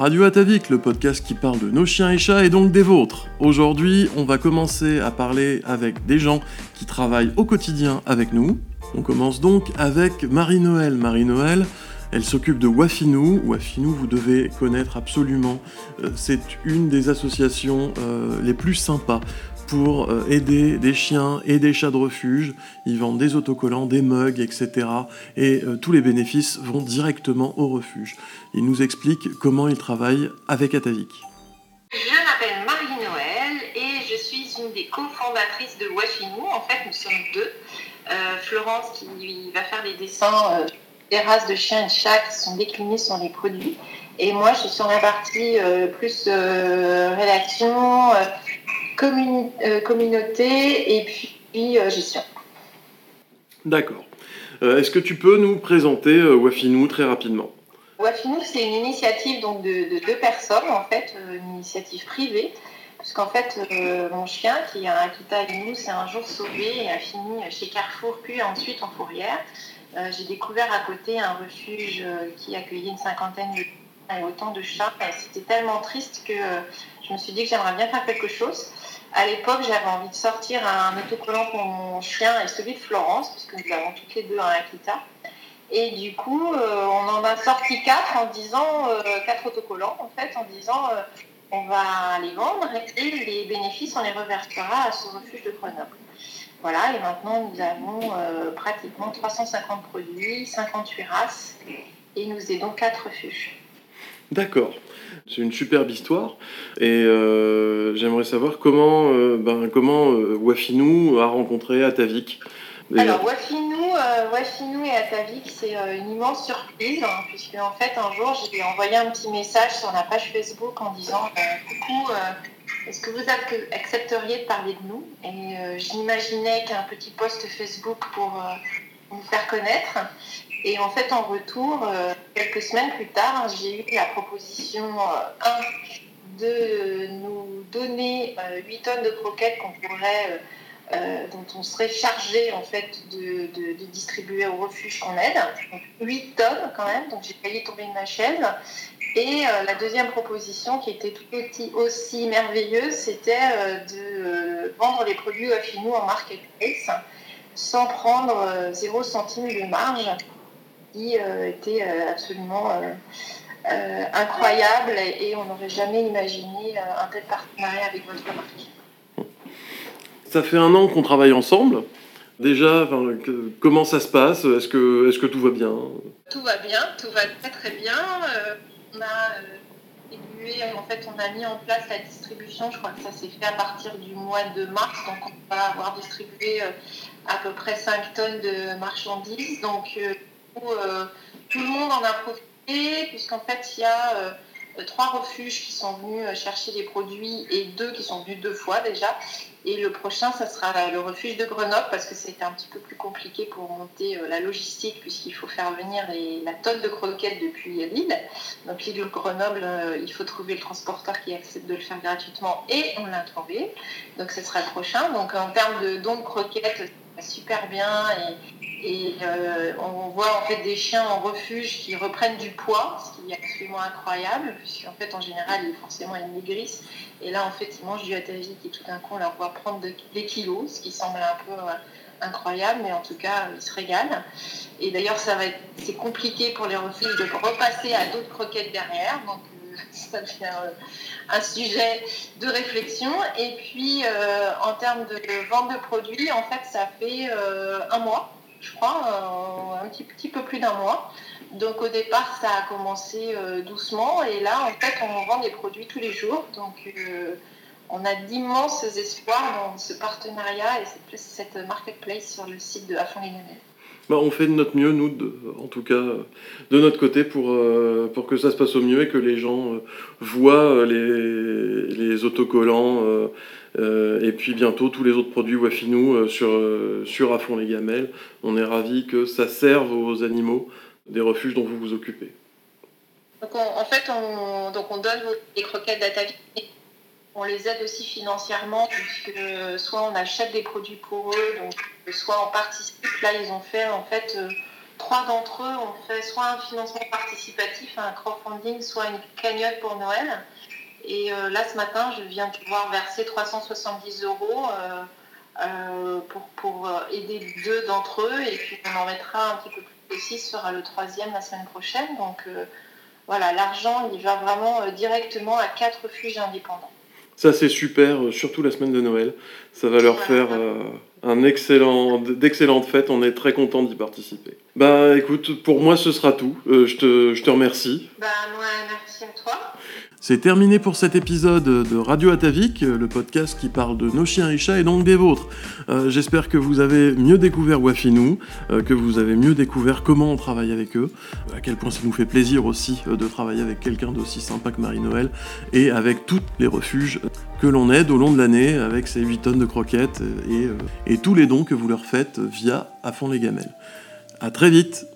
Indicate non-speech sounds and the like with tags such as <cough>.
Radio Atavik, le podcast qui parle de nos chiens et chats et donc des vôtres. Aujourd'hui, on va commencer à parler avec des gens qui travaillent au quotidien avec nous. On commence donc avec Marie-Noël. Marie-Noël, elle s'occupe de Wafinou. Wafinou, vous devez connaître absolument. Euh, c'est une des associations euh, les plus sympas pour euh, aider des chiens et des chats de refuge. Ils vendent des autocollants, des mugs, etc. Et tous les bénéfices vont directement au refuge. Il nous explique comment il travaille avec Atavik. Je m'appelle Marie-Noël et je suis une des cofondatrices de Wafinou. En fait, nous sommes deux. Florence qui va faire les dessins des races de chiens et de chats qui sont déclinées sur les produits. Et moi, je suis sur la partie euh, plus euh, rédaction, euh, communauté et puis gestion. D'accord. Est-ce que tu peux nous présenter Wafinou très rapidement? Wafinou, c'est une initiative donc, de, deux personnes, en fait, une initiative privée. Puisqu'en fait, mon chien, qui a un Akita nous, s'est un jour sauvé et a fini chez Carrefour, puis ensuite en fourrière. Euh, j'ai découvert à côté un refuge euh, qui accueillait une cinquantaine de et autant de chats. C'était tellement triste que euh, je me suis dit que j'aimerais bien faire quelque chose. À l'époque, j'avais envie de sortir un autocollant pour mon chien et celui de Florence, puisque nous avons toutes les deux un Akita. Et du coup, on en a sorti quatre en disant, quatre autocollants en fait, en disant on va les vendre et les bénéfices, on les reversera à ce refuge de Grenoble. Voilà, et maintenant nous avons euh, pratiquement 350 produits, 58 races, et nous aidons 4 refuges. D'accord. C'est une superbe histoire. Et euh, j'aimerais savoir comment, euh, ben, comment Wafinou a rencontré Atavik. Alors, Wafinou, Wafinou et Atavik, c'est une immense surprise, hein, puisque en fait, un jour, j'ai envoyé un petit message sur la page Facebook en disant Coucou, est-ce que vous accepteriez de parler de nous? Et euh, j'imaginais qu'un petit post Facebook pour euh, nous faire connaître. Et en fait, en retour, euh, quelques semaines plus tard, j'ai eu la proposition 1 de nous donner 8 tonnes de croquettes qu'on dont on serait chargé en fait de, distribuer au refuge qu'on aide. 8 tonnes quand même, donc j'ai failli tomber de ma chaise. Et euh, la deuxième proposition, qui était tout aussi, merveilleuse, c'était euh, de euh, vendre les produits Affinou en marketplace sans prendre 0 centime de marge, qui était absolument incroyable et, on n'aurait jamais imaginé un tel partenariat avec votre marque. Ça fait un an qu'on travaille ensemble. Déjà, comment ça se passe? Est-ce que, est que tout va bien? Tout va bien, tout va très très bien on a euh, évolué, en fait, on a mis en place la distribution. Je crois que ça s'est fait à partir du mois de mars. Donc, on va avoir distribué euh, à peu près 5 tonnes de marchandises. Donc, euh, tout le monde en a profité, puisqu'en fait, il y a trois refuges qui sont venus chercher les produits et deux qui sont venus deux fois déjà. Et le prochain, ça sera le refuge de Grenoble parce que c'était un petit peu plus compliqué pour monter euh, la logistique puisqu'il faut faire venir la tonne de croquettes depuis Lille. Donc Lille Grenoble, euh, il faut trouver le transporteur qui accepte de le faire gratuitement et on l'a trouvé. Donc ce sera le prochain. Donc en termes de dons de croquettes, super bien euh, on voit en fait des chiens en refuge qui reprennent du poids, ce qui est absolument incroyable puisqu'en fait en général ils, forcément ils maigrissent et là, en fait, ils mangent du atavik et tout d'un coup, on leur voit prendre des kilos, ce qui semble un peu euh, incroyable, mais en tout cas, ils se régalent. Et d'ailleurs, ça va c'est compliqué pour les refuges de repasser à d'autres croquettes derrière. Donc, euh, <laughs> ça devient un sujet de réflexion. Et puis, en termes de vente de produits, en fait, ça fait un mois, je crois, un petit, petit peu plus d'un mois. Donc au départ, ça a commencé euh, doucement et là, en fait, on vend des produits tous les jours. Donc euh, on a d'immenses espoirs dans ce partenariat et cette, marketplace sur le site de Affon les bah, on fait de notre mieux, nous, en tout cas, de notre côté, pour, euh, pour que ça se passe au mieux et que les gens voient les, les autocollants et puis bientôt tous les autres produits Wafinou sur, sur Affon les Gamelles. On est ravis que ça serve aux animaux des refuges dont vous vous occupez En fait, on, donc on donne les croquettes d'Atavik. On les aide aussi financièrement, puisque soit on achète des produits pour eux, donc soit on participe. Là, ils ont fait en fait trois d'entre eux ont fait soit un financement participatif, un crowdfunding, soit une cagnotte pour Noël. Et là, ce matin, je viens de pouvoir verser 370 euros pour, pour aider deux d'entre eux. Et puis, on en mettra un petit peu plus précis, sera le troisième la semaine prochaine. Donc, voilà, l'argent, il va vraiment directement à quatre refuges indépendants. Ça, c'est super, euh, surtout la semaine de Noël. Ça va leur faire euh, un excellent, d'excellentes fêtes. On est très content d'y participer. Bah, écoute, pour moi, ce sera tout. Euh, je, te, je te remercie. Bah, moi, merci à toi. C'est terminé pour cet épisode de Radio Atavik, le podcast qui parle de nos chiens et chats et donc des vôtres. Euh, j'espère que vous avez mieux découvert Wafinou, euh, que vous avez mieux découvert comment on travaille avec eux, à quel point ça nous fait plaisir aussi euh, de travailler avec quelqu'un d'aussi sympa que Marie-Noël et avec tous les refuges que l'on aide au long de l'année avec ces 8 tonnes de croquettes et, tous les dons que vous leur faites via À les gamelles. A très vite